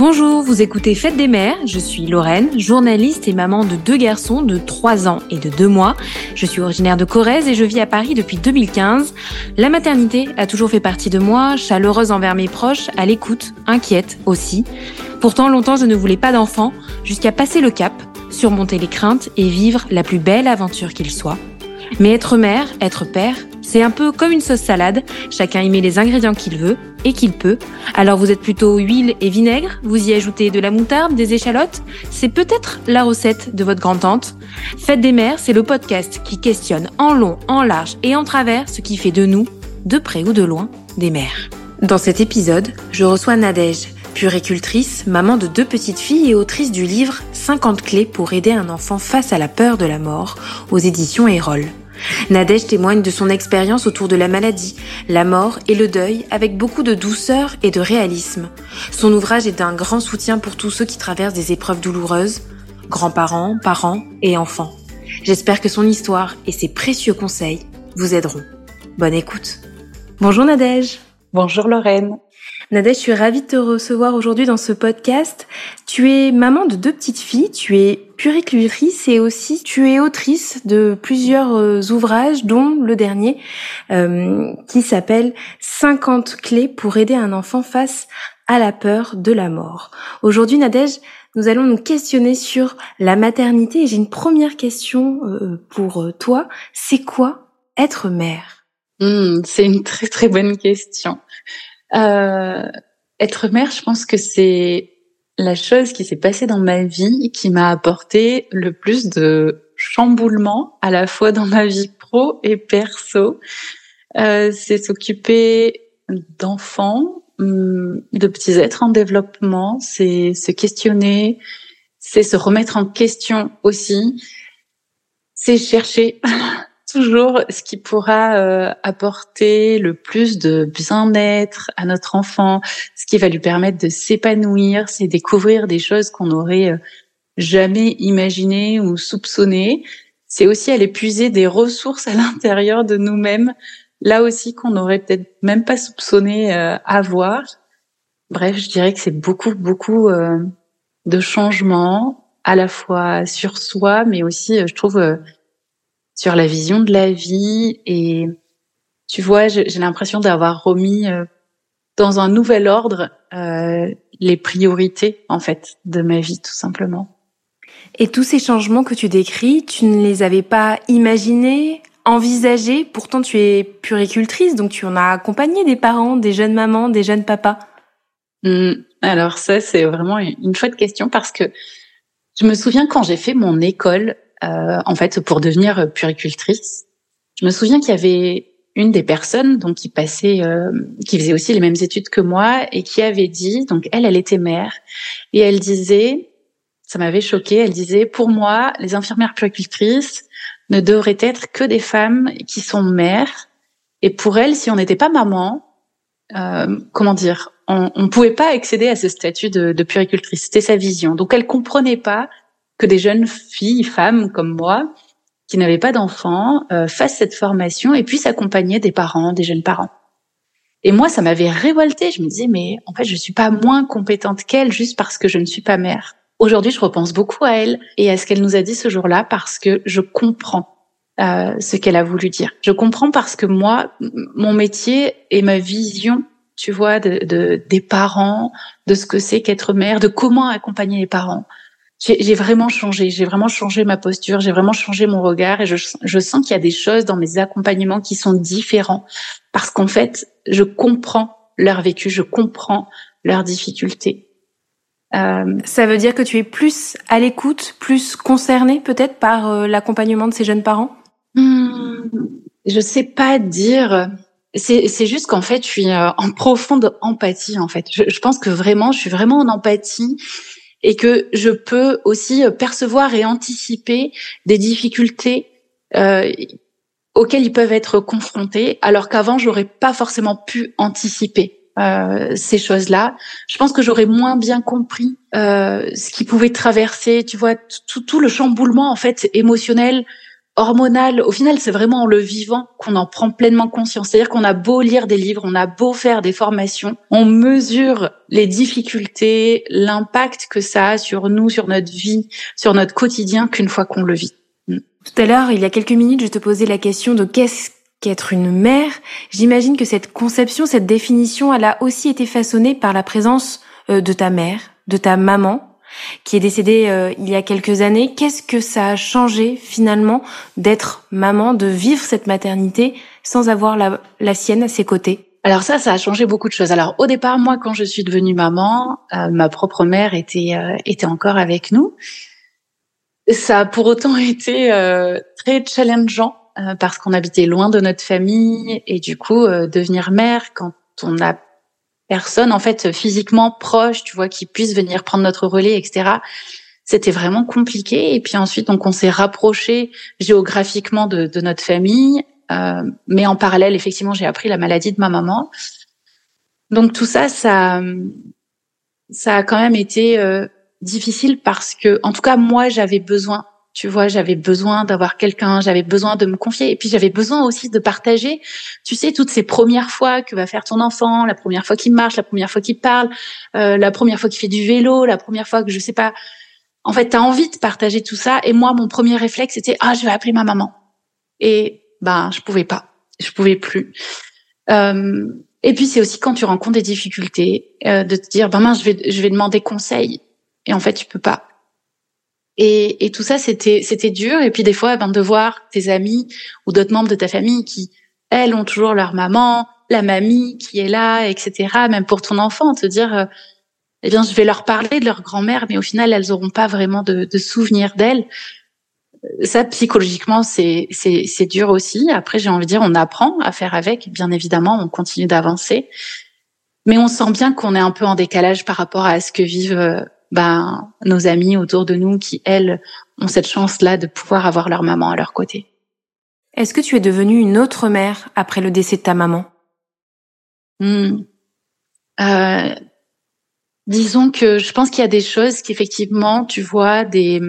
Bonjour, vous écoutez Fête des mères, je suis Lorraine, journaliste et maman de deux garçons de 3 ans et de 2 mois. Je suis originaire de Corrèze et je vis à Paris depuis 2015. La maternité a toujours fait partie de moi, chaleureuse envers mes proches, à l'écoute, inquiète aussi. Pourtant, longtemps je ne voulais pas d'enfant, jusqu'à passer le cap, surmonter les craintes et vivre la plus belle aventure qu'il soit. Mais être mère, être père, c'est un peu comme une sauce salade, chacun y met les ingrédients qu'il veut et qu'il peut. Alors vous êtes plutôt huile et vinaigre, vous y ajoutez de la moutarde, des échalotes, c'est peut-être la recette de votre grand-tante. Fête des mères, c'est le podcast qui questionne en long, en large et en travers ce qui fait de nous, de près ou de loin, des mères. Dans cet épisode, je reçois Nadège, puricultrice, maman de deux petites filles et autrice du livre 50 clés pour aider un enfant face à la peur de la mort aux éditions Erol. Nadège témoigne de son expérience autour de la maladie, la mort et le deuil avec beaucoup de douceur et de réalisme. Son ouvrage est d'un grand soutien pour tous ceux qui traversent des épreuves douloureuses, grands-parents, parents et enfants. J'espère que son histoire et ses précieux conseils vous aideront. Bonne écoute. Bonjour Nadège. Bonjour Lorraine. Nadège, je suis ravie de te recevoir aujourd'hui dans ce podcast. Tu es maman de deux petites filles, tu es puricultrice et aussi tu es autrice de plusieurs euh, ouvrages, dont le dernier euh, qui s'appelle 50 clés pour aider un enfant face à la peur de la mort. Aujourd'hui, Nadège, nous allons nous questionner sur la maternité et j'ai une première question euh, pour toi. C'est quoi être mère? Hmm, C'est une très très bonne question. Euh, être mère, je pense que c'est la chose qui s'est passée dans ma vie qui m'a apporté le plus de chamboulement à la fois dans ma vie pro et perso. Euh, c'est s'occuper d'enfants, hum, de petits êtres en développement, c'est se questionner, c'est se remettre en question aussi, c'est chercher toujours ce qui pourra euh, apporter le plus de bien-être à notre enfant, ce qui va lui permettre de s'épanouir, c'est découvrir des choses qu'on n'aurait euh, jamais imaginées ou soupçonnées. C'est aussi aller puiser des ressources à l'intérieur de nous-mêmes, là aussi qu'on n'aurait peut-être même pas soupçonné euh, avoir. Bref, je dirais que c'est beaucoup, beaucoup de changements, à la fois sur soi, mais aussi, je trouve, sur la vision de la vie. Et tu vois, j'ai l'impression d'avoir remis euh, dans un nouvel ordre euh, les priorités, en fait, de ma vie, tout simplement. Et tous ces changements que tu décris, tu ne les avais pas imaginés, envisagés? Pourtant, tu es puricultrice, donc tu en as accompagné des parents, des jeunes mamans, des jeunes papas. Mmh. alors ça, c'est vraiment une chouette question parce que je me souviens quand j'ai fait mon école en fait, pour devenir puricultrice. Je me souviens qu'il y avait une des personnes donc qui passait, euh, qui faisait aussi les mêmes études que moi et qui avait dit, donc elle, elle était mère et elle disait, ça m'avait choqué, elle disait, pour moi, les infirmières puricultrices ne devraient être que des femmes qui sont mères. Et pour elle, si on n'était pas maman, euh, comment dire, on ne pouvait pas accéder à ce statut de, de. C'était sa vision. Donc elle comprenait pas que des jeunes filles, femmes comme moi, qui n'avaient pas d'enfants, euh, fassent cette formation et puissent accompagner des parents, des jeunes parents. Et moi, ça m'avait révolté. Je me disais, mais en fait, je suis pas moins compétente qu'elle juste parce que je ne suis pas mère. Aujourd'hui, je repense beaucoup à elle et à ce qu'elle nous a dit ce jour-là parce que je comprends euh, ce qu'elle a voulu dire. Je comprends parce que moi, mon métier et ma vision, tu vois, de, de des parents, de ce que c'est qu'être mère, de comment accompagner les parents, j'ai vraiment changé, j'ai vraiment changé ma posture, j'ai vraiment changé mon regard et je, je sens qu'il y a des choses dans mes accompagnements qui sont différents parce qu'en fait, je comprends leur vécu, je comprends leurs difficultés. Euh, Ça veut dire que tu es plus à l'écoute, plus concernée peut-être par euh, l'accompagnement de ces jeunes parents? Hmm, Je sais pas dire. C'est juste qu'en fait, je suis euh, en profonde empathie. En fait, je, je pense que vraiment, je suis vraiment en empathie et que je peux aussi euh, percevoir et anticiper des difficultés euh, auxquelles ils peuvent être confrontés, alors qu'avant j'aurais pas forcément pu anticiper euh, ces choses-là. Je pense que j'aurais moins bien compris euh, ce qui pouvait traverser, tu vois, tout, tout le chamboulement en fait émotionnel hormonal. Au final, c'est vraiment en le vivant qu'on en prend pleinement conscience. C'est-à-dire qu'on a beau lire des livres, on a beau faire des formations, on mesure les difficultés, l'impact que ça a sur nous, sur notre vie, sur notre quotidien qu'une fois qu'on le vit. Mm. Tout à l'heure, il y a quelques minutes, je te posais la question de qu'est-ce qu'être une mère. J'imagine que cette conception, cette définition, elle a aussi été façonnée par la présence euh, de ta mère, de ta maman, qui est décédée euh, il y a quelques années. Qu'est-ce que ça a changé finalement d'être maman, de vivre cette maternité sans avoir la, la sienne à ses côtés? Alors ça, ça a changé beaucoup de choses. Alors au départ, moi, quand je suis devenue maman, euh, ma propre mère était euh, était encore avec nous. Ça a pour autant été très challengeant parce qu'on habitait loin de notre famille et du coup, devenir mère quand on a personne en fait physiquement proche, tu vois, qui puisse venir prendre notre relais, etc. C'était vraiment compliqué. Et puis ensuite, donc on s'est rapproché géographiquement de, de notre famille, euh, mais en parallèle, effectivement, j'ai appris la maladie de ma maman. Donc tout ça, ça, ça a quand même été euh, difficile parce que, en tout cas, moi, j'avais besoin tu vois, j'avais besoin d'avoir quelqu'un, j'avais besoin de me confier, et puis j'avais besoin aussi de partager, tu sais, toutes ces premières fois que va faire ton enfant, la première fois qu'il marche, la première fois qu'il parle, euh, la première fois qu'il fait du vélo, la première fois que je sais pas. En fait, tu as envie de partager tout ça, et moi, mon premier réflexe c'était ah, je vais appeler ma maman, et ben je pouvais pas, je pouvais plus. Euh, et puis c'est aussi quand tu rencontres des difficultés euh, de te dire ben je vais je vais demander conseil, et en fait tu peux pas et, et tout ça, c'était c'était dur. Et puis des fois, ben, de voir tes amis ou d'autres membres de ta famille qui, elles, ont toujours leur maman, la mamie qui est là, etc. Même pour ton enfant, te dire, euh, eh bien, je vais leur parler de leur grand-mère, mais au final, elles n'auront pas vraiment de, de souvenirs d'elle. Ça, psychologiquement, c'est c'est dur aussi. Après, j'ai envie de dire, on apprend à faire avec. Bien évidemment, on continue d'avancer, mais on sent bien qu'on est un peu en décalage par rapport à ce que vivent euh, ben, nos amis autour de nous qui, elles, ont cette chance-là de pouvoir avoir leur maman à leur côté. Est-ce que tu es devenue une autre mère après le décès de ta maman? Hmm. euh, Disons que je pense qu'il y a des choses qu'effectivement, tu vois, des...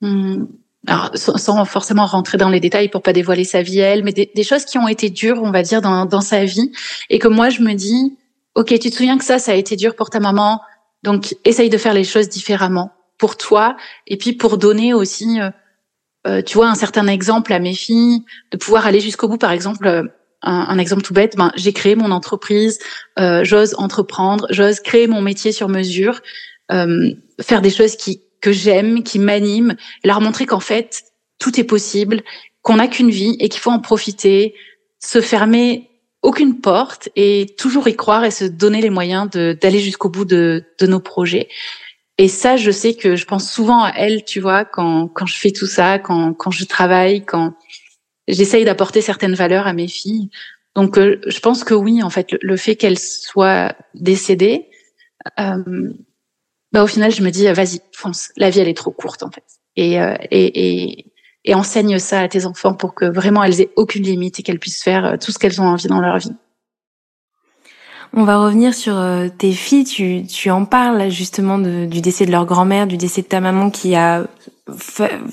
Hmm, alors, sans forcément rentrer dans les détails pour pas dévoiler sa vie elle, mais des, des choses qui ont été dures, on va dire, dans, dans sa vie, et que moi je me dis, ok, tu te souviens que ça, ça a été dur pour ta maman, donc, essaye de faire les choses différemment pour toi et puis pour donner aussi, euh, euh, tu vois, un certain exemple à mes filles, de pouvoir aller jusqu'au bout. Par exemple, euh, un, exemple tout bête, ben, j'ai créé mon entreprise, j'ose entreprendre, j'ose créer mon métier sur mesure, faire des choses qui que j'aime, qui m'animent, leur montrer qu'en fait tout est possible, qu'on n'a qu'une vie et qu'il faut en profiter, se fermer aucune porte et toujours y croire et se donner les moyens d'aller jusqu'au bout de, de nos projets. Et ça, je sais que je pense souvent à elle, tu vois, quand, quand je fais tout ça, quand, quand je travaille, quand j'essaye d'apporter certaines valeurs à mes filles. Donc, euh, je pense que oui, en fait, le, fait qu'elle soit décédée, euh, bah, au final, je me dis, vas-y, fonce. La vie, elle est trop courte, en fait. Et, euh, et, et, et enseigne ça à tes enfants pour que vraiment elles aient aucune limite et qu'elles puissent faire euh, tout ce qu'elles ont envie dans leur vie. On va revenir sur euh, tes filles. Tu, tu en parles justement du décès de leur grand-mère, du décès de ta maman qui a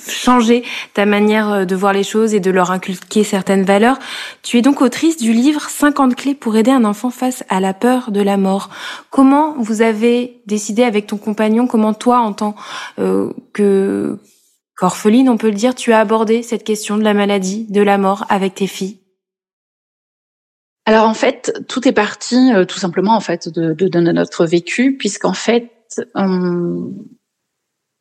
changé ta manière euh, de voir les choses et de leur inculquer certaines valeurs. Tu es donc autrice du livre 50 clés pour aider un enfant face à la peur de la mort. Comment vous avez décidé avec ton compagnon, comment toi en tant que Orpheline, on peut le dire, tu as abordé cette question de la maladie, de la mort avec tes filles? Alors en fait, tout est parti euh, tout simplement en fait de, de, notre vécu, puisqu'en fait, ma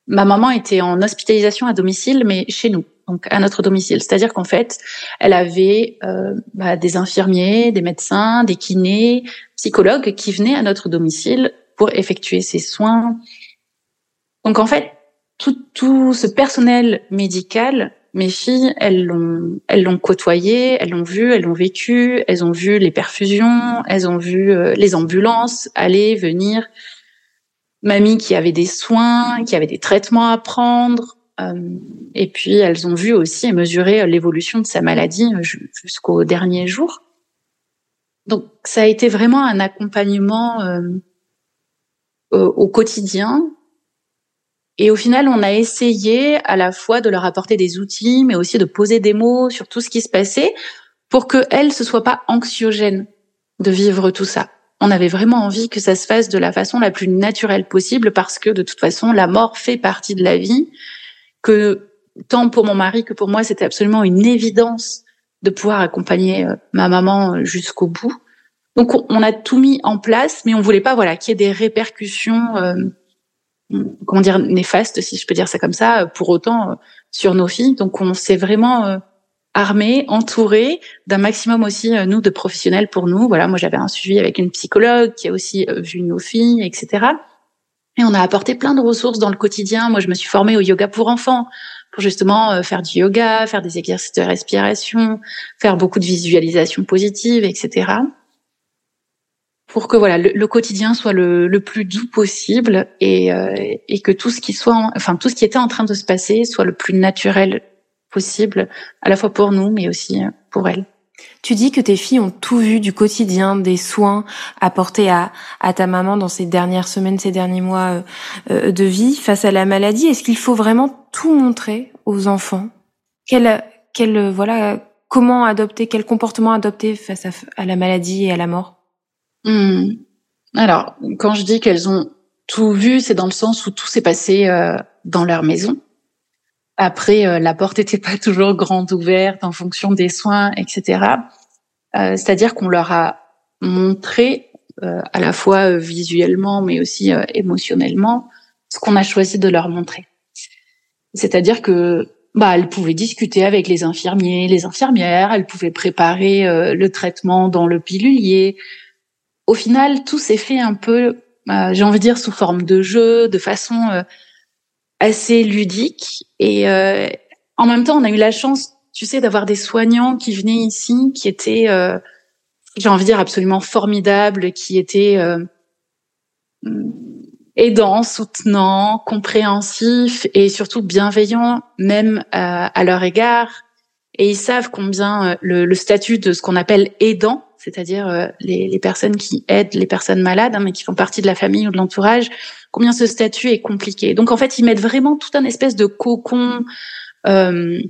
maman était en hospitalisation à domicile, mais chez nous, donc à notre domicile. C'est-à-dire qu'en fait, elle avait euh, bah, des infirmiers, des médecins, des kinés, psychologues qui venaient à notre domicile pour effectuer ses soins. Donc en fait, tout, tout ce personnel médical, mes filles, elles l'ont, elles l'ont côtoyé, elles l'ont vu, elles l'ont vécu, elles ont vu les perfusions, elles ont vu euh, les ambulances aller, venir. Mamie qui avait des soins, qui avait des traitements à prendre. Euh, et puis elles ont vu aussi et mesuré l'évolution de sa maladie euh, jusqu'au dernier jour. Donc ça a été vraiment un accompagnement au quotidien Et au final, on a essayé à la fois de leur apporter des outils, mais aussi de poser des mots sur tout ce qui se passait pour que elles se soient pas anxiogènes de vivre tout ça. On avait vraiment envie que ça se fasse de la façon la plus naturelle possible parce que de toute façon, la mort fait partie de la vie, que tant pour mon mari que pour moi, c'était absolument une évidence de pouvoir accompagner euh, ma maman jusqu'au bout. Donc on a tout mis en place, mais on voulait pas voilà qu'il y ait des répercussions euh, comment dire néfastes si je peux dire ça comme ça pour autant euh, sur nos filles. Donc on s'est vraiment euh, armé, entouré d'un maximum aussi nous de professionnels pour nous. Voilà, moi j'avais un suivi avec une psychologue qui a aussi vu nos filles, etc. Et on a apporté plein de ressources dans le quotidien. Moi je me suis formée au yoga pour enfants pour justement faire du yoga, faire des exercices de respiration, faire beaucoup de visualisation positive, etc pour que voilà le, quotidien soit le, le, plus doux possible et, euh, et que tout ce qui soit enfin tout ce qui était en train de se passer soit le plus naturel possible à la fois pour nous mais aussi euh, pour elles. Tu dis que tes filles ont tout vu du quotidien, des soins apportés à, à ta maman dans ces dernières semaines, ces derniers mois euh, de vie face à la maladie. Est-ce qu'il faut vraiment tout montrer aux enfants? Quel, quel, voilà, comment adopter, quel comportement adopter face à, à la maladie et à la mort? Hmm. Alors, quand je dis qu'elles ont tout vu, c'est dans le sens où tout s'est passé euh, dans leur maison. Après, euh, la porte n'était pas toujours grande ouverte en fonction des soins, etc. Euh, c'est-à-dire qu'on leur a montré, à la fois visuellement, mais aussi émotionnellement, ce qu'on a choisi de leur montrer. C'est-à-dire que bah, elles pouvaient discuter avec les infirmiers, les infirmières, elles pouvaient préparer le traitement dans le pilulier, au final, tout s'est fait un peu, euh, j'ai envie de dire, sous forme de jeu, de façon euh, assez ludique. Et euh, en même temps, on a eu la chance, tu sais, d'avoir des soignants qui venaient ici, qui étaient, j'ai envie de dire, absolument formidables, qui étaient aidants, soutenants, compréhensifs et surtout bienveillants, même à leur égard. Et ils savent combien le, le statut de ce qu'on appelle aidant c'est-à-dire euh, les, personnes qui aident les personnes malades, hein, mais qui font partie de la famille ou de l'entourage, combien ce statut est compliqué. Donc en fait, ils mettent vraiment tout un espèce de cocon euh,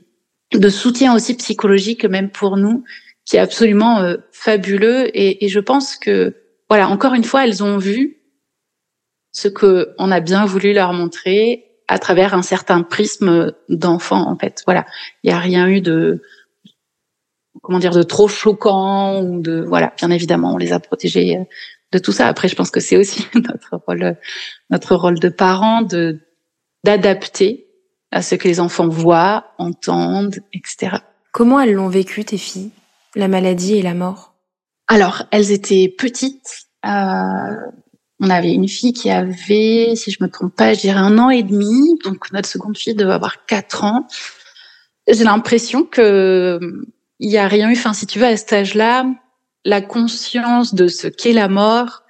de soutien aussi psychologique, même pour nous, qui est absolument euh, fabuleux. Et, et, je pense que, voilà, encore une fois, elles ont vu ce que on a bien voulu leur montrer à travers un certain prisme d'enfant, en fait. Voilà, il n'y a rien eu de comment dire de trop choquant ou de voilà bien évidemment on les a protégés euh, de tout ça. Après je pense que c'est aussi notre rôle notre rôle de parents de d'adapter à ce que les enfants voient entendent etc comment elles l'ont vécu tes filles la maladie et la mort? Alors elles étaient petites euh, on avait une fille qui avait si je me trompe pas je dirais un an et demi donc notre seconde fille devait avoir quatre ans. J'ai l'impression que il y a rien eu. Enfin, si tu veux, à cet âge-là, la conscience de ce qu'est la mort,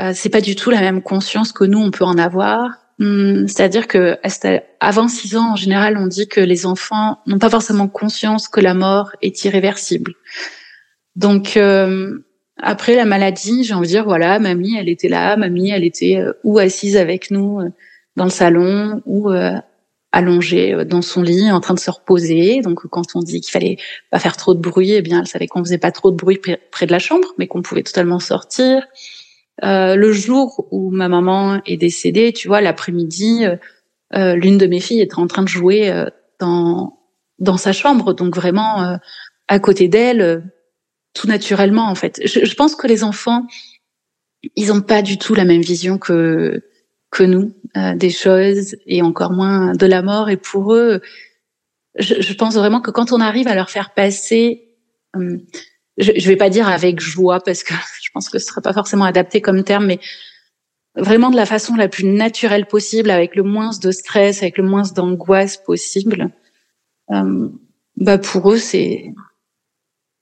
euh, c'est pas du tout la même conscience que nous on peut en avoir. Hum, c'est-à-dire que avant six ans, en général, on dit que les enfants n'ont pas forcément conscience que la mort est irréversible. Donc euh, après la maladie, j'ai envie de dire voilà, mamie, elle était là, mamie, elle était euh, ou assise avec nous euh, dans le salon ou allongée euh, dans son lit en train de se reposer. Donc quand on dit qu'il fallait pas faire trop de bruit, eh bien elle savait qu'on faisait pas trop de bruit près de la chambre, mais qu'on pouvait totalement sortir. Euh, le jour où ma maman est décédée, tu vois, l'après-midi, euh, euh l'une de mes filles était en train de jouer euh, dans dans sa chambre, donc vraiment à côté d'elle, tout naturellement en fait. Je, je, pense que les enfants, ils ont pas du tout la même vision que que nous euh, des choses et encore moins de la mort. Et pour eux, je, je, pense vraiment que quand on arrive à leur faire passer, euh, je, je vais pas dire avec joie parce que je pense que ce serait pas forcément adapté comme terme, mais vraiment de la façon la plus naturelle possible, avec le moins de stress, avec le moins d'angoisse possible. Euh, bah pour eux, c'est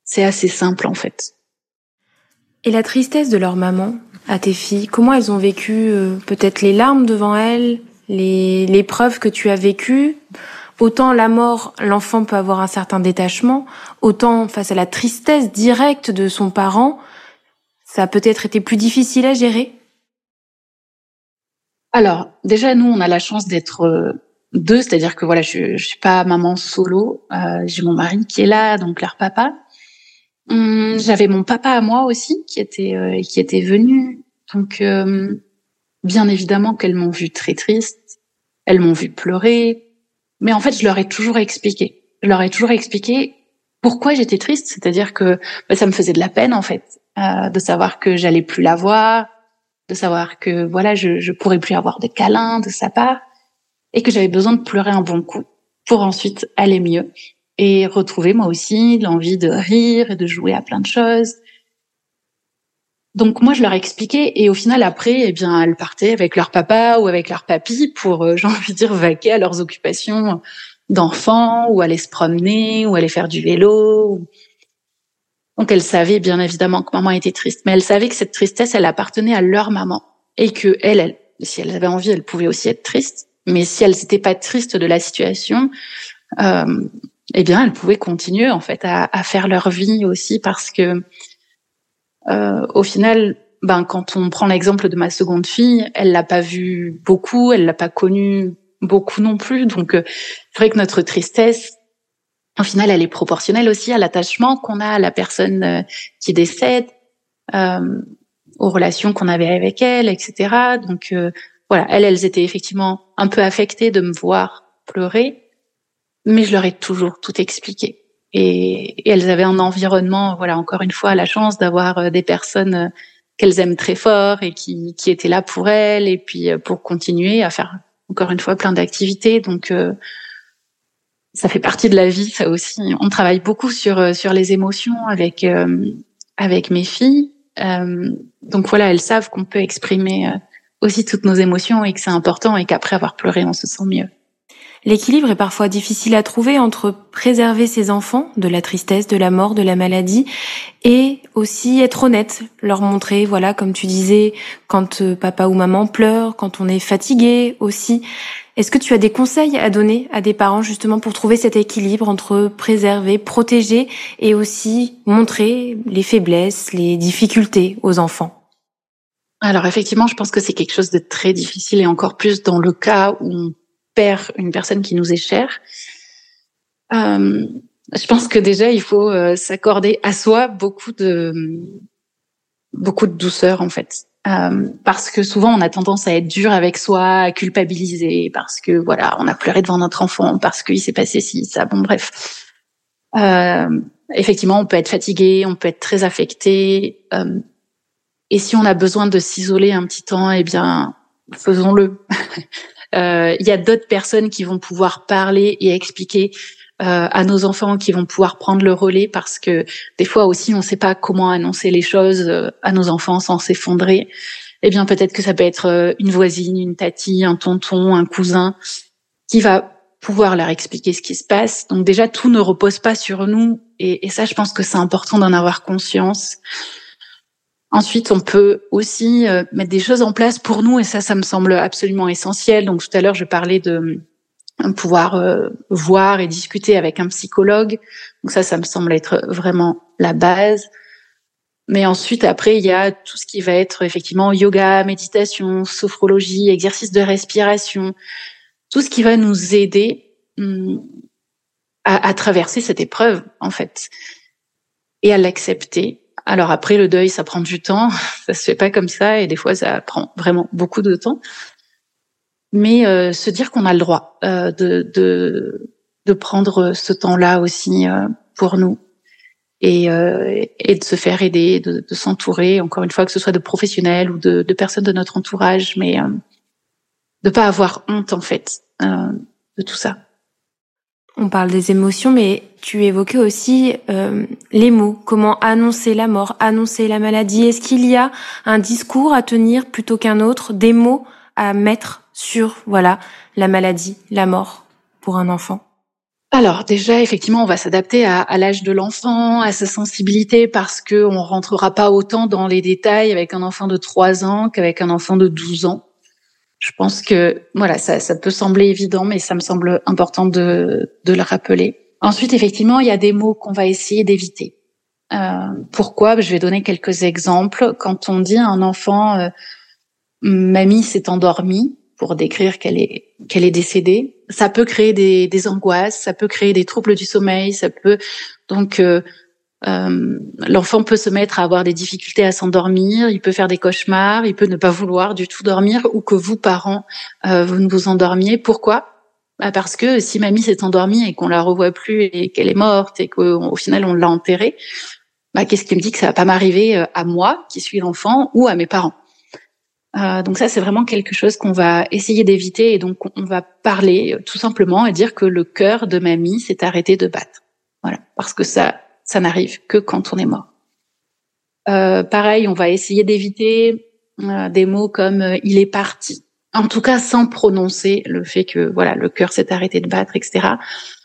c'est assez simple en fait. Et la tristesse de leur maman, à tes filles Comment elles ont vécu euh, peut-être les larmes devant elles, les l'épreuve que tu as vécue Autant la mort, l'enfant peut avoir un certain détachement, autant face à la tristesse directe de son parent, ça a peut-être été plus difficile à gérer Alors, déjà, nous, on a la chance d'être euh, deux, c'est-à-dire que voilà, je, je suis pas maman solo. Euh, j'ai mon mari qui est là, donc leur papa. Hum, j'avais mon papa à moi aussi qui était euh, qui était venu. Donc, euh, bien évidemment qu'elles m'ont vu très triste, elles m'ont vu pleurer, mais en fait, je leur ai toujours expliqué. Je leur ai toujours expliqué pourquoi j'étais triste, c'est-à-dire que bah, ça me faisait de la peine en fait euh, de savoir que j'allais plus la voir, de savoir que voilà, je, je pourrais plus avoir de câlins de sa part et que j'avais besoin de pleurer un bon coup pour ensuite aller mieux et retrouver moi aussi l'envie de rire et de jouer à plein de choses. Donc moi je leur ai expliqué et au final après eh bien elles partaient avec leur papa ou avec leur papy pour euh, j'ai envie de dire vaquer à leurs occupations d'enfants ou aller se promener ou aller faire du vélo. Donc elles savaient bien évidemment que maman était triste, mais elles savaient que cette tristesse elle appartenait à leur maman et que elles si elles avaient envie elles pouvaient aussi être tristes, mais si elles n'étaient pas tristes de la situation, euh, eh bien elles pouvaient continuer en fait à, à faire leur vie aussi parce que euh, au final, ben quand on prend l'exemple de ma seconde fille, elle l'a pas vu beaucoup, elle l'a pas connu beaucoup non plus. Donc euh, c'est vrai que notre tristesse, au final, elle est proportionnelle aussi à l'attachement qu'on a à la personne euh, qui décède, euh, aux relations qu'on avait avec elle, etc. Donc euh, voilà, elles, elles étaient effectivement un peu affectées de me voir pleurer, mais je leur ai toujours tout expliqué et, elles avaient un environnement, voilà, encore une fois, la chance d'avoir euh, des personnes euh, qu'elles aiment très fort et qui, qui étaient là pour elles et puis euh, pour continuer à faire encore une fois plein d'activités. Donc ça fait partie de la vie, ça aussi. On travaille beaucoup sur sur les émotions avec avec mes filles. donc voilà, elles savent qu'on peut exprimer aussi toutes nos émotions et que c'est important et qu'après avoir pleuré, on se sent mieux. L'équilibre est parfois difficile à trouver entre préserver ses enfants de la tristesse, de la mort, de la maladie et aussi être honnête, leur montrer, voilà, comme tu disais, quand euh, papa ou maman pleure, quand on est fatigué aussi. Est-ce que tu as des conseils à donner à des parents justement pour trouver cet équilibre entre préserver, protéger et aussi montrer les faiblesses, les difficultés aux enfants? Alors effectivement, je pense que c'est quelque chose de très difficile et encore plus dans le cas où perd une personne qui nous est chère, euh, je pense que déjà il faut euh, s'accorder à soi beaucoup de beaucoup de douceur en fait. Euh, parce que souvent on a tendance à être dur avec soi, à culpabiliser, parce que voilà, on a pleuré devant notre enfant, parce qu'il s'est passé ci, ça. Bon, bref. Euh, effectivement, on peut être fatigué, on peut être très affecté. Euh, et si on a besoin de s'isoler un petit temps, eh bien, faisons-le. Euh, il y a d'autres personnes qui vont pouvoir parler et expliquer euh, à nos enfants, qui vont pouvoir prendre le relais parce que des fois aussi on ne sait pas comment annoncer les choses euh, à nos enfants sans s'effondrer. Eh bien peut-être que ça peut être une voisine, une tatie, un tonton, un cousin qui va pouvoir leur expliquer ce qui se passe. Donc déjà tout ne repose pas sur nous et ça je pense que c'est important d'en avoir conscience. Ensuite, on peut aussi euh, mettre des choses en place pour nous, et ça, ça me semble absolument essentiel. Donc tout à l'heure, je parlais de euh, pouvoir euh, voir et discuter avec un psychologue. Donc ça, ça me semble être vraiment la base. Mais ensuite, après, il y a tout ce qui va être effectivement yoga, méditation, sophrologie, exercice de respiration, tout ce qui va nous aider hum, à, à traverser cette épreuve, en fait, et à l'accepter alors après, le deuil, ça prend du temps. Ça se fait pas comme ça et des fois, ça prend vraiment beaucoup de temps. Mais euh, se dire qu'on a le droit euh, de, de, prendre ce temps-là aussi euh, pour nous et, de se faire aider, de, de s'entourer, encore une fois, que ce soit de professionnels ou de, de personnes de notre entourage, mais de pas avoir honte en fait de tout ça. On parle des émotions, mais tu évoquais aussi euh, les mots, comment annoncer la mort, annoncer la maladie? Est-ce qu'il y a un discours à tenir plutôt qu'un autre, des mots à mettre sur voilà la maladie, la mort pour un enfant? Alors déjà, effectivement, on va s'adapter à, l'âge de l'enfant, à sa sensibilité, parce que on rentrera pas autant dans les détails avec un enfant de 3 ans qu'avec un enfant de 12 ans. Je pense que voilà, ça, ça peut sembler évident, mais ça me semble important de, de le rappeler. Ensuite, effectivement, il y a des mots qu'on va essayer d'éviter. Euh, pourquoi? Je vais donner quelques exemples. Quand on dit à un enfant euh, "mamie s'est endormie", pour décrire qu'elle est qu'elle est décédée. Ça peut créer des, des angoisses, ça peut créer des troubles du sommeil, ça peut donc euh, euh, l'enfant peut se mettre à avoir des difficultés à s'endormir, il peut faire des cauchemars, il peut ne pas vouloir du tout dormir ou que vous parents euh, vous ne vous endormiez. Pourquoi? Bah parce que si mamie s'est endormie et qu'on la revoit plus et qu'elle est morte et qu'au final on l'a enterrée, bah, qu'est-ce qui me dit que ça va pas m'arriver euh, à moi qui suis l'enfant ou à mes parents? Donc ça, c'est vraiment quelque chose qu'on va essayer d'éviter et donc on va parler tout simplement et dire que le cœur de mamie s'est arrêté de battre. Voilà, parce que ça, ça n'arrive que quand on est mort. Euh, pareil, on va essayer d'éviter euh, des mots comme euh, il est parti. En tout cas, sans prononcer le fait que voilà le cœur s'est arrêté de battre, etc.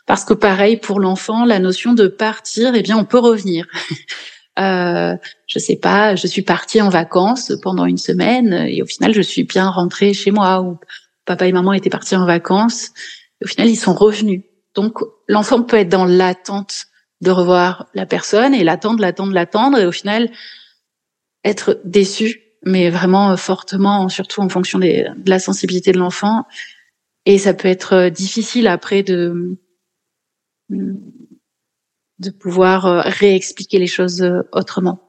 Parce que pareil pour l'enfant, la notion de partir, eh bien, on peut revenir. Euh, je sais pas, je suis partie en vacances pendant une semaine et au final je suis bien rentrée chez moi ou papa et maman étaient partis en vacances. Au final ils sont revenus. Donc l'enfant peut être dans l'attente de revoir la personne et l'attendre, l'attendre, l'attendre et au final être déçu, mais vraiment fortement, surtout en fonction de la sensibilité de l'enfant. Et ça peut être difficile après de de pouvoir euh, réexpliquer les choses euh, autrement.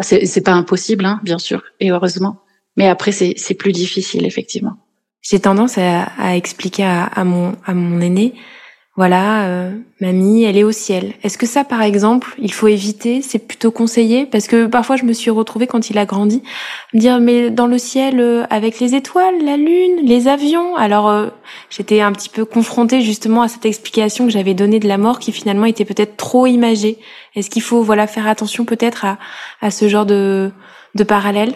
C'est, pas impossible, hein, bien sûr, et heureusement. Mais après, c'est, c'est plus difficile, effectivement. J'ai tendance à, à expliquer à, à, mon, à mon aîné voilà, euh, mamie, elle est au ciel. Est-ce que ça, par exemple, il faut éviter C'est plutôt conseillé? Parce que parfois, je me suis retrouvée quand il a grandi, me dire, mais dans le ciel, euh, avec les étoiles, la lune, les avions. Alors, euh, j'étais un petit peu confrontée justement à cette explication que j'avais donnée de la mort, qui finalement était peut-être trop imagée. Est-ce qu'il faut, voilà, faire attention peut-être à, à ce genre de, de parallèle?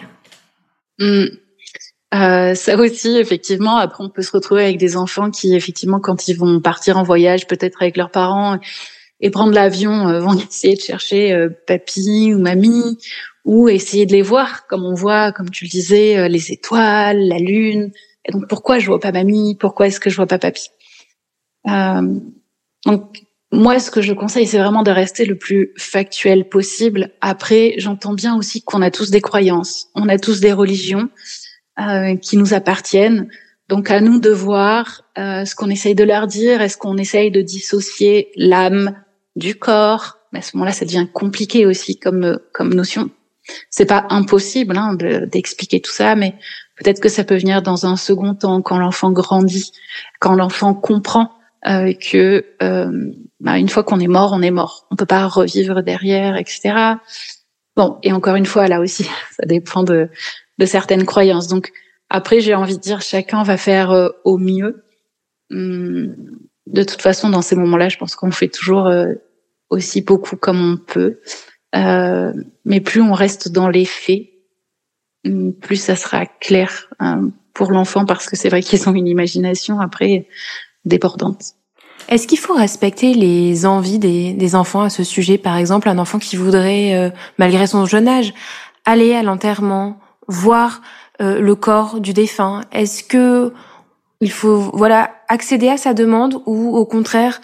Mmh. Euh, ça aussi, effectivement. Après, on peut se retrouver avec des enfants qui, effectivement, quand ils vont partir en voyage, peut-être avec leurs parents, et prendre l'avion, euh, vont essayer de chercher euh, papy ou mamie, ou essayer de les voir, comme on voit, comme tu le disais, euh, les étoiles, la lune. Et donc, pourquoi je vois pas mamie? Pourquoi est-ce que je vois pas papy? Donc, moi, ce que je conseille, c'est vraiment de rester le plus factuel possible. Après, j'entends bien aussi qu'on a tous des croyances, on a tous des religions. Euh, qui nous appartiennent. Donc à nous de voir euh, ce qu'on essaye de leur dire. Est-ce qu'on essaye de dissocier l'âme du corps Mais à ce moment-là, ça devient compliqué aussi comme comme notion. C'est pas impossible hein, d'expliquer tout ça, mais peut-être que ça peut venir dans un second temps quand l'enfant grandit, quand l'enfant comprend euh, que euh, bah, une fois qu'on est mort, on est mort. On peut pas revivre derrière, etc. Bon, et encore une fois, là aussi, ça dépend de de certaines croyances. Donc après, j'ai envie de dire, chacun va faire euh, au mieux. Hum, de toute façon, dans ces moments-là, je pense qu'on fait toujours euh, aussi beaucoup comme on peut. Euh, mais plus on reste dans les faits, hum, plus ça sera clair hein, pour l'enfant parce que c'est vrai qu'ils ont une imagination après débordante. Est-ce qu'il faut respecter les envies des, des, enfants à ce sujet? Par exemple, un enfant qui voudrait, malgré son jeune âge, aller à l'enterrement, voir euh, le corps du défunt Est-ce que il faut voilà accéder à sa demande ou au contraire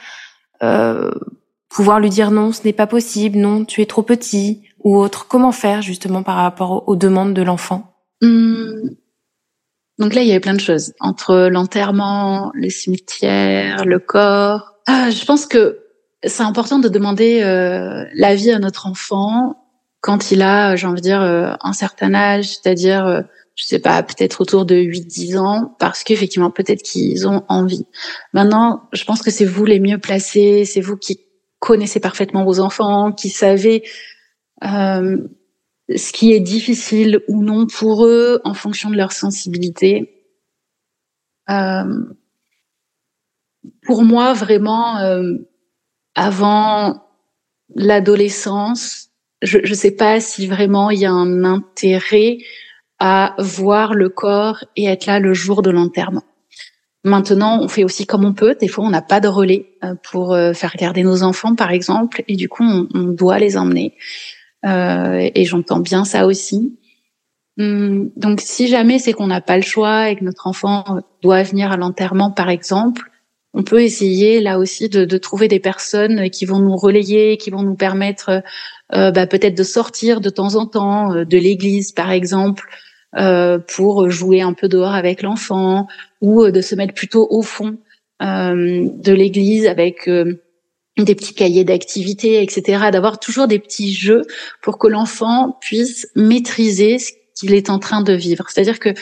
euh, pouvoir lui dire non, ce n'est pas possible, non, tu es trop petit ou autre Comment faire justement par rapport aux demandes de l'enfant? Hum. Donc là, il y avait plein de choses entre l'enterrement, le cimetière, le corps. Ah, je pense que c'est important de demander euh, l'avis à notre enfant quand il a, j'ai envie de dire, euh, un certain âge, c'est-à-dire, euh, je sais pas, peut-être autour de 8-10 ans, parce qu'effectivement, peut-être qu'ils ont envie. Maintenant, je pense que c'est vous les mieux placés, c'est vous qui connaissez parfaitement vos enfants, qui savez euh, ce qui est difficile ou non pour eux en fonction de leur sensibilité. Euh, pour moi, vraiment, euh, avant l'adolescence, je ne sais pas si vraiment il y a un intérêt à voir le corps et être là le jour de l'enterrement. Maintenant, on fait aussi comme on peut. Des fois, on n'a pas de relais euh, pour euh, faire regarder nos enfants, par exemple, et du coup, on, doit les emmener. Euh, et j'entends bien ça aussi. Hum, donc, si jamais c'est qu'on n'a pas le choix et que notre enfant doit venir à l'enterrement, par exemple, on peut essayer là aussi de, de, trouver des personnes qui vont nous relayer, qui vont nous permettre euh, bah, peut-être de sortir de temps en temps euh, de l'église, par exemple, euh, pour jouer un peu dehors avec l'enfant ou de se mettre plutôt au fond de l'église avec des petits cahiers d'activités, etc. D'avoir toujours des petits jeux pour que l'enfant puisse maîtriser ce qu'il est en train de vivre. C'est-à-dire que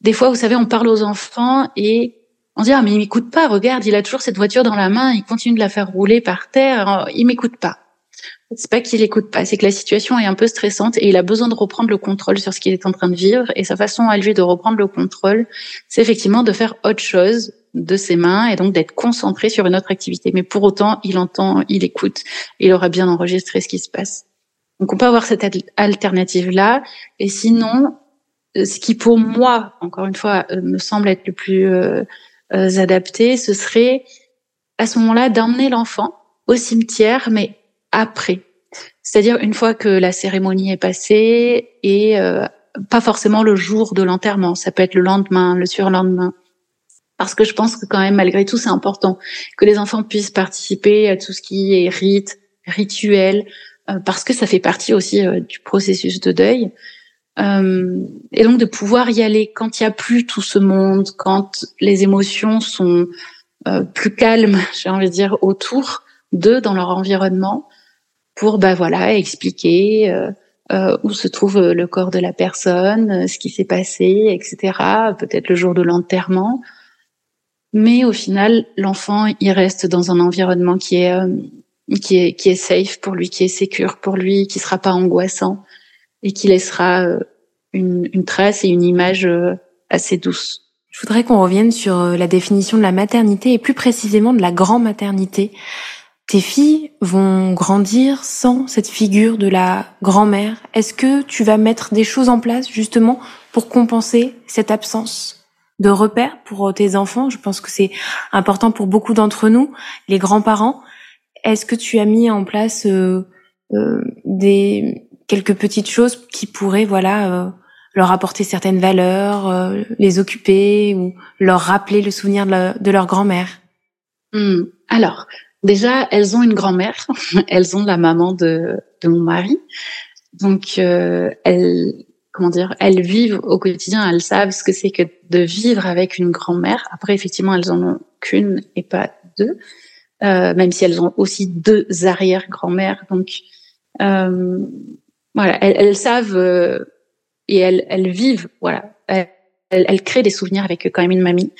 des fois, vous savez, on parle aux enfants et on dit ah mais il m'écoute pas. Regarde, il a toujours cette voiture dans la main, il continue de la faire rouler par terre. Il m'écoute pas. C'est pas qu'il écoute pas, c'est que la situation est un peu stressante et il a besoin de reprendre le contrôle sur ce qu'il est en train de vivre. Et sa façon à lui de reprendre le contrôle, c'est effectivement de faire autre chose de ses mains et donc d'être concentré sur une autre activité. Mais pour autant, il entend, il écoute, il aura bien enregistré ce qui se passe. Donc on peut avoir cette alternative-là. Et sinon, ce qui pour moi, encore une fois, euh, me semble être le plus euh, adapté, ce serait à ce moment-là d'emmener l'enfant au cimetière, mais après. C'est-à-dire une fois que la cérémonie est passée et pas forcément le jour de l'enterrement, ça peut être le lendemain, le surlendemain parce que je pense que quand même malgré tout c'est important que les enfants puissent participer à tout ce qui est rite, rituel, euh, parce que ça fait partie aussi euh, du processus de deuil. Euh, et donc de pouvoir y aller. Quand il y a plus tout ce monde, quand les émotions sont plus calmes, j'ai envie de dire autour d'eux dans leur environnement, pour bah voilà expliquer où se trouve le corps de la personne, ce qui s'est passé, etc. Peut-être le jour de l'enterrement. Mais au final, l'enfant, il reste dans un environnement qui est, euh, qui est, qui est safe pour lui, qui est sécure pour lui, qui sera pas angoissant et qui laissera euh, une, une trace et une image euh, assez douce. Je voudrais qu'on revienne sur la définition de la maternité et plus précisément de la grand-maternité. Tes filles vont grandir sans cette figure de la grand-mère. Est-ce que tu vas mettre des choses en place justement pour compenser cette absence de repères pour tes enfants? Je pense que c'est important pour beaucoup d'entre nous, les grands-parents. Est-ce que tu as mis en place euh, euh, des quelques petites choses qui pourraient, voilà, euh, leur apporter certaines valeurs, les occuper ou leur rappeler le souvenir de, leur grand-mère hmm. Alors, déjà, elles ont une grand-mère. elles ont la maman de, de mon mari. Donc, elles comment dire, elles vivent au quotidien, elles savent ce que c'est que de vivre avec une grand-mère. Après, effectivement, elles en ont qu'une et pas deux, euh, même si elles ont aussi deux arrière-grand-mères. Donc, euh, voilà, elles, elles savent euh, et elles, elles vivent, voilà, elles, elles, créent des souvenirs avec quand même une mamie.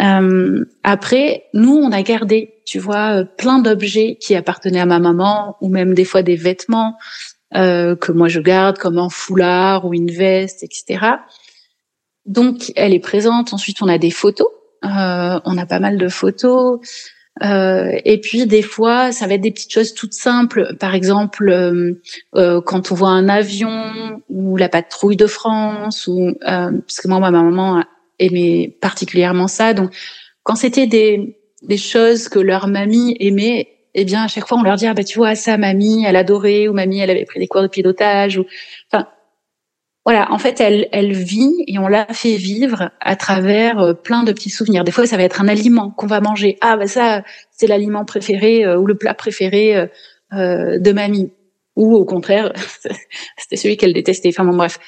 Euh, après, nous, on a gardé, tu vois, plein d'objets qui appartenaient à ma maman, ou même des fois des vêtements, euh, que moi je garde comme un foulard ou une veste, etc. Donc elle est présente. Ensuite, on a des photos. Euh, on a pas mal de photos. Euh, et puis des fois, ça va être des petites choses toutes simples. Par exemple, euh, euh quand on voit un avion ou la patrouille de France, ou euh, parce que moi, ma maman aimait particulièrement ça. Donc, quand c'était des des choses que leur mamie aimait, eh bien, à chaque fois, on leur dit, ah, bah, tu vois, ça, mamie, elle adorait, ou mamie, elle avait pris des cours de pilotage, ou, enfin, voilà. En fait, elle, elle vit et on l'a fait vivre à travers euh, plein de petits souvenirs. Des fois, ça va être un aliment qu'on va manger. Ah, bah, ça, c'est l'aliment préféré euh, ou le plat préféré euh, de mamie. Ou au contraire, c'était celui qu'elle détestait. Enfin, bon, bref.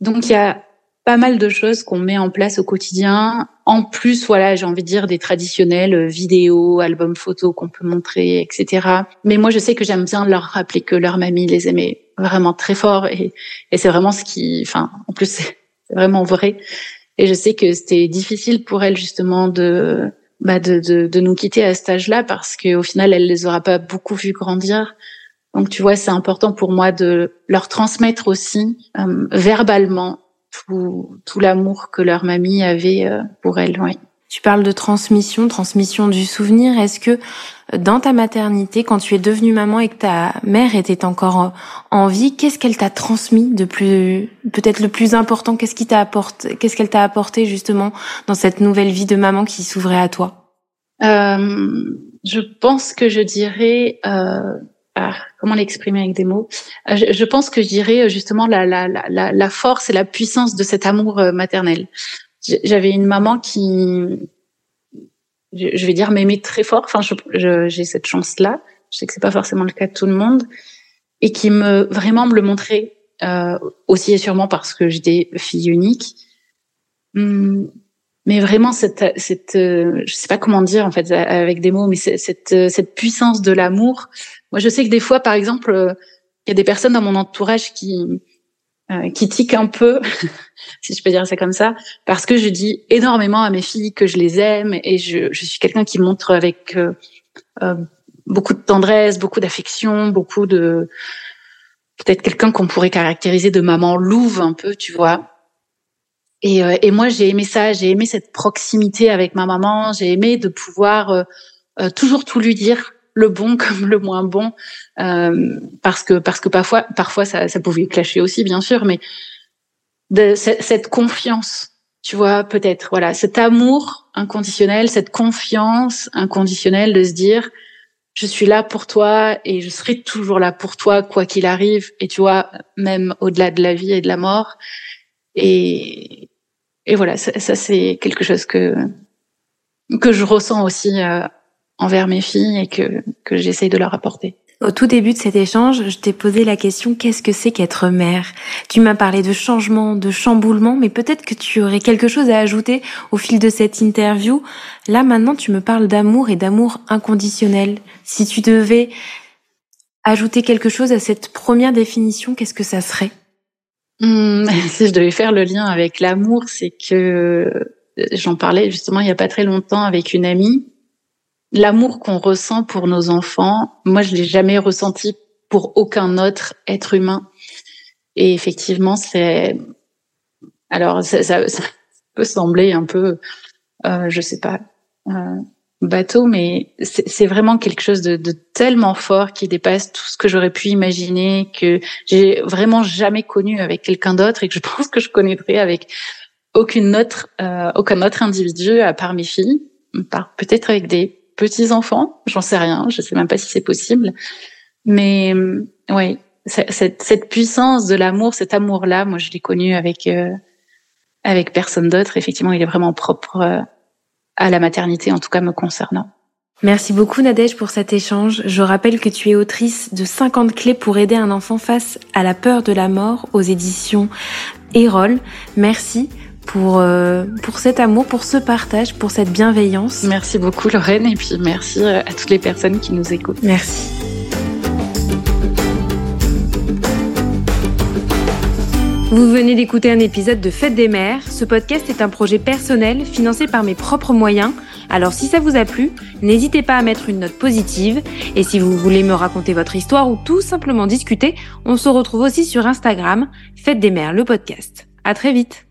donc, il y a pas mal de choses qu'on met en place au quotidien. En plus, voilà, j'ai envie de dire des traditionnels euh, vidéos, albums photos qu'on peut montrer, etc. Mais moi, je sais que j'aime bien leur rappeler que leur mamie les aimait vraiment très fort et, et c'est vraiment ce qui, enfin, en plus, c'est vraiment vrai. Et je sais que c'était difficile pour elles justement de, bah de, de, de, nous quitter à cet âge-là parce qu'au final, elle les aura pas beaucoup vu grandir. Donc, tu vois, c'est important pour moi de leur transmettre aussi euh, verbalement tout, tout l'amour que leur mamie avait euh, pour elle. Oui. Tu parles de transmission, transmission du souvenir. Est-ce que euh, dans ta maternité, quand tu es devenue maman et que ta mère était encore en vie, qu'est-ce qu'elle t'a transmis de plus, peut-être le plus important? Qu'est-ce qui t'a apporté Qu'est-ce qu'elle t'a apporté justement dans cette nouvelle vie de maman qui s'ouvrait à toi? Euh, Je pense que je dirais euh, comment l'exprimer avec des mots euh, je, pense que je dirais euh, justement la, force et la puissance de cet amour euh, maternel. J'avais une maman qui, je vais dire, m'aimait très fort. Enfin, j'ai cette chance-là. Je sais que c'est pas forcément le cas de tout le monde, et qui me vraiment me le montrait euh, aussi et sûrement parce que j'étais fille unique. Hum, mais vraiment cette cette je sais pas comment dire en fait avec des mots mais cette cette puissance de l'amour moi je sais que des fois par exemple euh, il y a des personnes dans mon entourage qui euh, qui tiquent un peu si je peux dire ça comme ça parce que je dis énormément à mes filles que je les aime et je je suis quelqu'un qui montre avec euh, beaucoup de tendresse beaucoup d'affection beaucoup de peut-être quelqu'un qu'on pourrait caractériser de maman louve un peu tu vois et, euh, et moi, j'ai aimé ça. J'ai aimé cette proximité avec ma maman. J'ai aimé de pouvoir euh, euh, toujours tout lui dire, le bon comme le moins bon, parce que parce que parfois parfois ça, ça pouvait clasher aussi, bien sûr, mais de cette confiance, tu vois, peut-être, voilà, cet amour inconditionnel, cette confiance inconditionnelle de se dire, je suis là pour toi et je serai toujours là pour toi quoi qu'il arrive. Et tu vois, même au-delà de la vie et de la mort. Et, et voilà, ça, ça c'est quelque chose que que je ressens aussi euh, envers mes filles et que que j'essaye de leur apporter. Au tout début de cet échange, je t'ai posé la question qu'est-ce que c'est qu'être mère? Tu m'as parlé de changement, de chamboulement, mais peut-être que tu aurais quelque chose à ajouter au fil de cette interview. Là maintenant, tu me parles d'amour et d'amour inconditionnel. Si tu devais ajouter quelque chose à cette première définition, qu'est-ce que ça serait? Mmh, si je devais faire le lien avec l'amour, c'est que j'en parlais justement il y a pas très longtemps avec une amie. L'amour qu'on ressent pour nos enfants, moi je l'ai jamais ressenti pour aucun autre être humain. Et effectivement, c'est alors ça, ça, ça, peut sembler un peu, euh, je sais pas, euh, bateau, mais c'est vraiment quelque chose de, de, tellement fort qui dépasse tout ce que j'aurais pu imaginer, que j'ai vraiment jamais connu avec quelqu'un d'autre et que je pense que je connaîtrais avec aucune autre, euh, aucun autre individu à part mes filles, peut-être avec des petits enfants, j'en sais rien, je sais même pas si c'est possible, mais euh, ouais, cette, cette puissance de l'amour, cet amour-là, moi je l'ai connu avec euh, avec personne d'autre. Effectivement, il est vraiment propre euh, à la maternité, en tout cas me concernant. Merci beaucoup Nadège pour cet échange. Je rappelle que tu es autrice de 50 clés pour aider un enfant face à la peur de la mort aux éditions Erol. Merci pour, euh, pour cet amour, pour ce partage, pour cette bienveillance. Merci beaucoup Lorraine et puis merci à toutes les personnes qui nous écoutent. Merci. Vous venez d'écouter un épisode de Fête des Mères. Ce podcast est un projet personnel financé par mes propres moyens. Alors si ça vous a plu, n'hésitez pas à mettre une note positive. Et si vous voulez me raconter votre histoire ou tout simplement discuter, on se retrouve aussi sur Instagram, Fête des Mères, le podcast. À très vite.